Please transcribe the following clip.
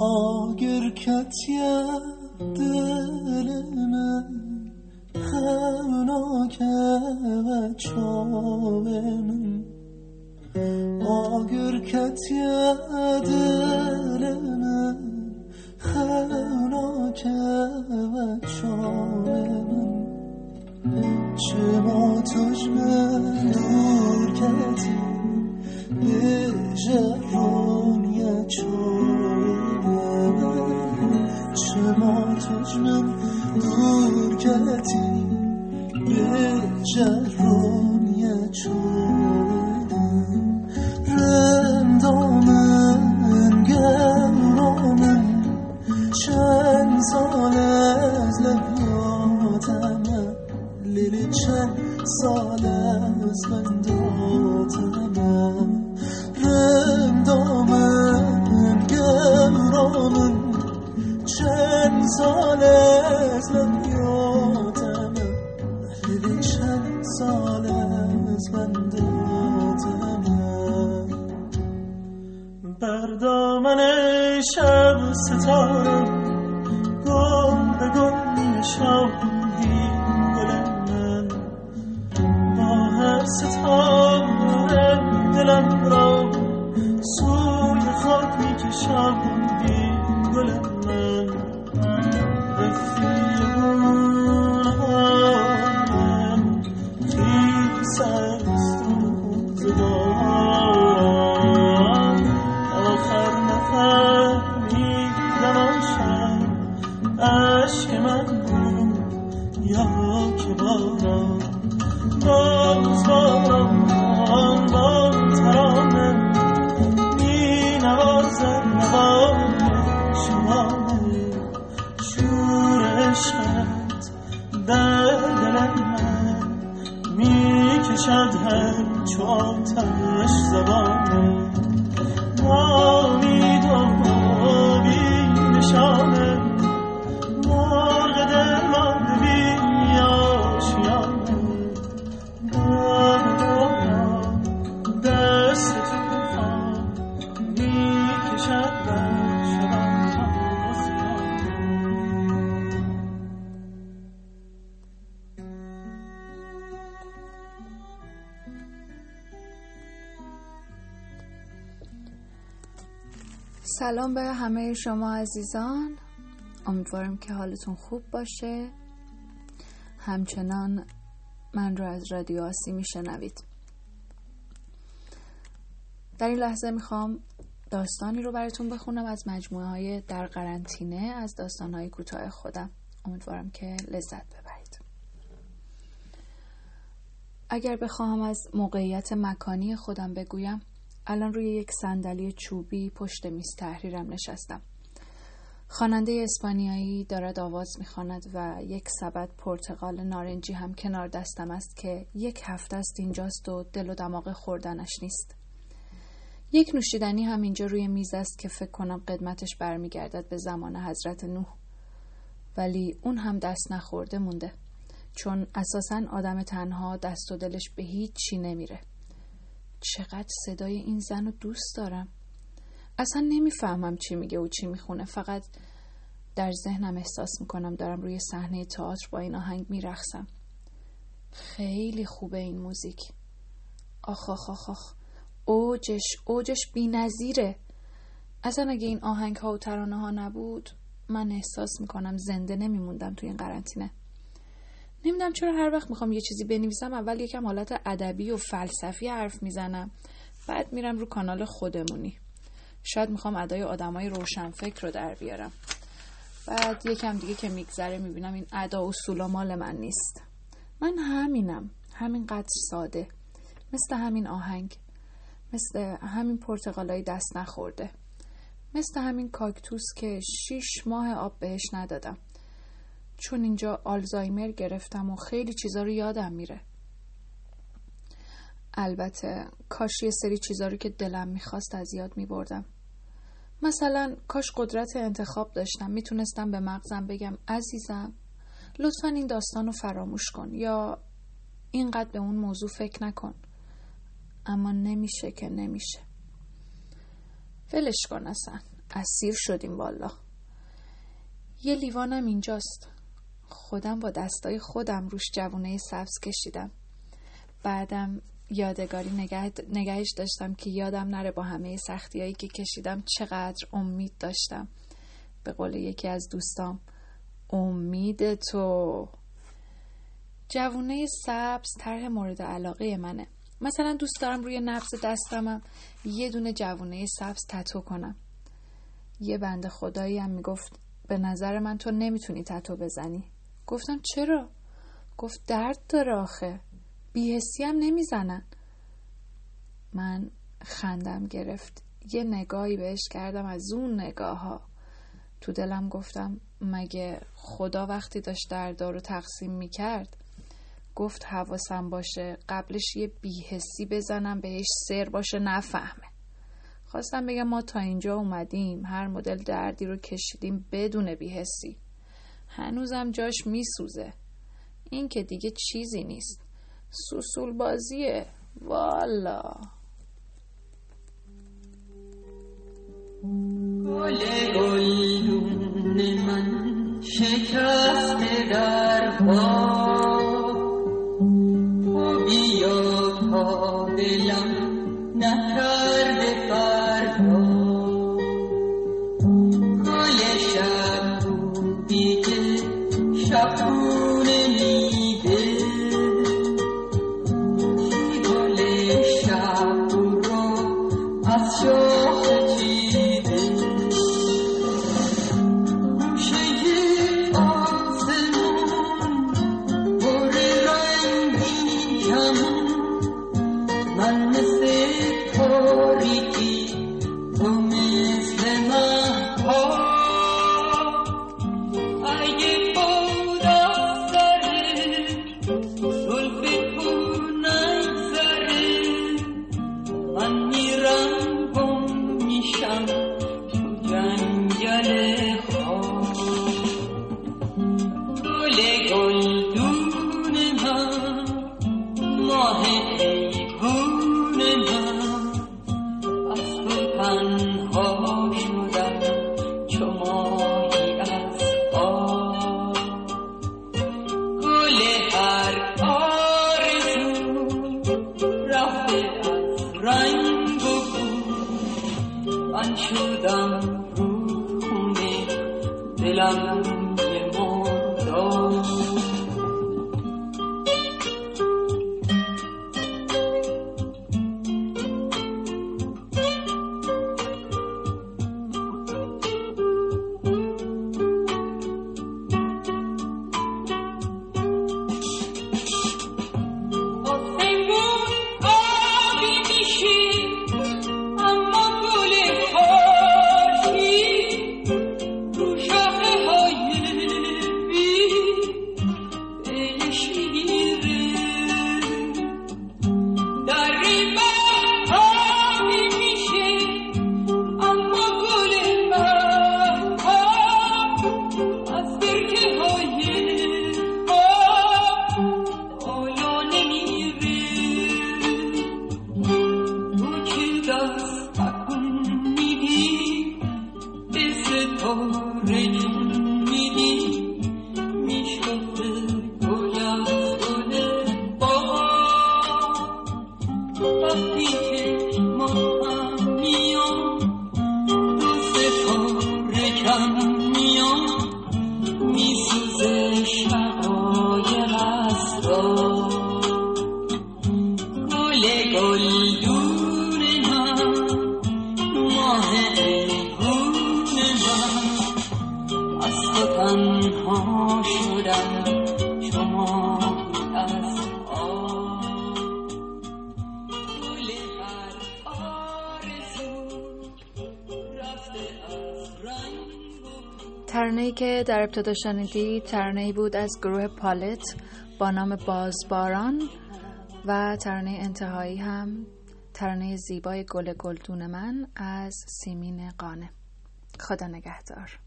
آگرکتیه دل من خوناکه و چاوه من آگرکتیه دل من دور کردی به جرانیه چاره رندامن گرامن چند سال از لبیاتم لیلی چند سال از بنداتم اندامم سال از من یادم چند سال از من بر دامن شب ستارم گم به گم می گل من. با هر ستاره دلم را سوی خاک می‌کشم بی گل من. عشق من بود یا که باران باز باران با ترانه می نوازم نوای شمانه شور عشقت در دل من می کشد هر چو آتش زبانه سلام به همه شما عزیزان. امیدوارم که حالتون خوب باشه. همچنان من رو از رادیو آسی میشنوید. در این لحظه می‌خوام داستانی رو براتون بخونم از مجموعه های در قرنطینه از داستان های کوتاه خودم. امیدوارم که لذت ببرید. اگر بخواهم از موقعیت مکانی خودم بگویم الان روی یک صندلی چوبی پشت میز تحریرم نشستم. خواننده اسپانیایی دارد آواز می‌خواند و یک سبد پرتقال نارنجی هم کنار دستم است که یک هفته است اینجاست و دل و دماغ خوردنش نیست. یک نوشیدنی هم اینجا روی میز است که فکر کنم قدمتش برمیگردد به زمان حضرت نوح. ولی اون هم دست نخورده مونده چون اساسا آدم تنها دست و دلش به هیچ چی نمیره. چقدر صدای این زن رو دوست دارم. اصلا نمی‌فهمم چی میگه و چی می‌خونه. فقط در ذهنم احساس می‌کنم دارم روی صحنه تئاتر با این آهنگ میرقصم. خیلی خوبه این موزیک. آخ آخ آخ آخ. اوجش اوجش بی نظیره. اصلا اگه این آهنگ ها و ترانه ها نبود من احساس می‌کنم زنده نمیموندم توی این قرنطینه. نمی‌دونم چرا هر وقت می‌خوام یه چیزی بنویسم اول یکم حالت ادبی و فلسفی حرف می‌زنم. بعد میرم رو کانال خودمونی. شاید می‌خوام ادای آدمای روشنفکر رو در بیارم. بعد یکم دیگه که میگذره می‌بینم این ادا اصول مال من نیست. من همینم. همینقدر ساده. مثل همین آهنگ. مثل همین پرتقالای دست نخورده. مثل همین کاکتوس که شیش ماه آب بهش ندادم. چون اینجا آلزایمر گرفتم و خیلی چیزا رو یادم میره. البته کاش یه سری چیزا رو که دلم می‌خواست از یاد میبردم. مثلا کاش قدرت انتخاب داشتم می‌تونستم به مغزم بگم عزیزم لطفا این داستان رو فراموش کن یا اینقدر به اون موضوع فکر نکن. اما نمیشه که نمیشه. ولش کن اصلا. اسیر شدیم والا یه لیوانم اینجاست. خودم با دستای خودم روش جوونه سبز کشیدم. بعدم یادگاری نگه... نگهش داشتم که یادم نره با همه سختی هایی که کشیدم چقدر امید داشتم. به قول یکی از دوستام امید تو. جوونه سبز طرح مورد علاقه منه. مثلا دوست دارم روی نبز دستمم یه دونه جوونه سبز تتو کنم. یه بند خدایی هم می‌گفت به نظر من تو نمی‌تونی تتو بزنی. گفتم چرا؟ گفت درد داره آخه. بیهسی هم نمی‌زنن. من خندم گرفت. یه نگاهی بهش کردم از اون نگاه ها تو دلم گفتم مگه خدا وقتی داشت دردا رو تقسیم می‌کرد؟ گفت حواسم باشه قبلش یه بیهسی بزنم بهش سر باشه نفهمه. خواستم بگم ما تا اینجا اومدیم. هر مدل دردی رو کشیدیم بدون بیهسی هنوزم جاش میسوزه. این که دیگه چیزی نیست. سوسول بازیه والا. گل گلدون من شکسته در باغ تو بیا تا دلم نکرده اگه رنگ و بو. من شدم رو خونه. دلم وقتی ترانه‌ای که در ابتدا شنیدید ترانه‌ای بود از گروه پالت با نام بازباران و ترانه انتهایی هم ترانه زیبای گل گلدون من از سیمین قانه. خدا نگهدار.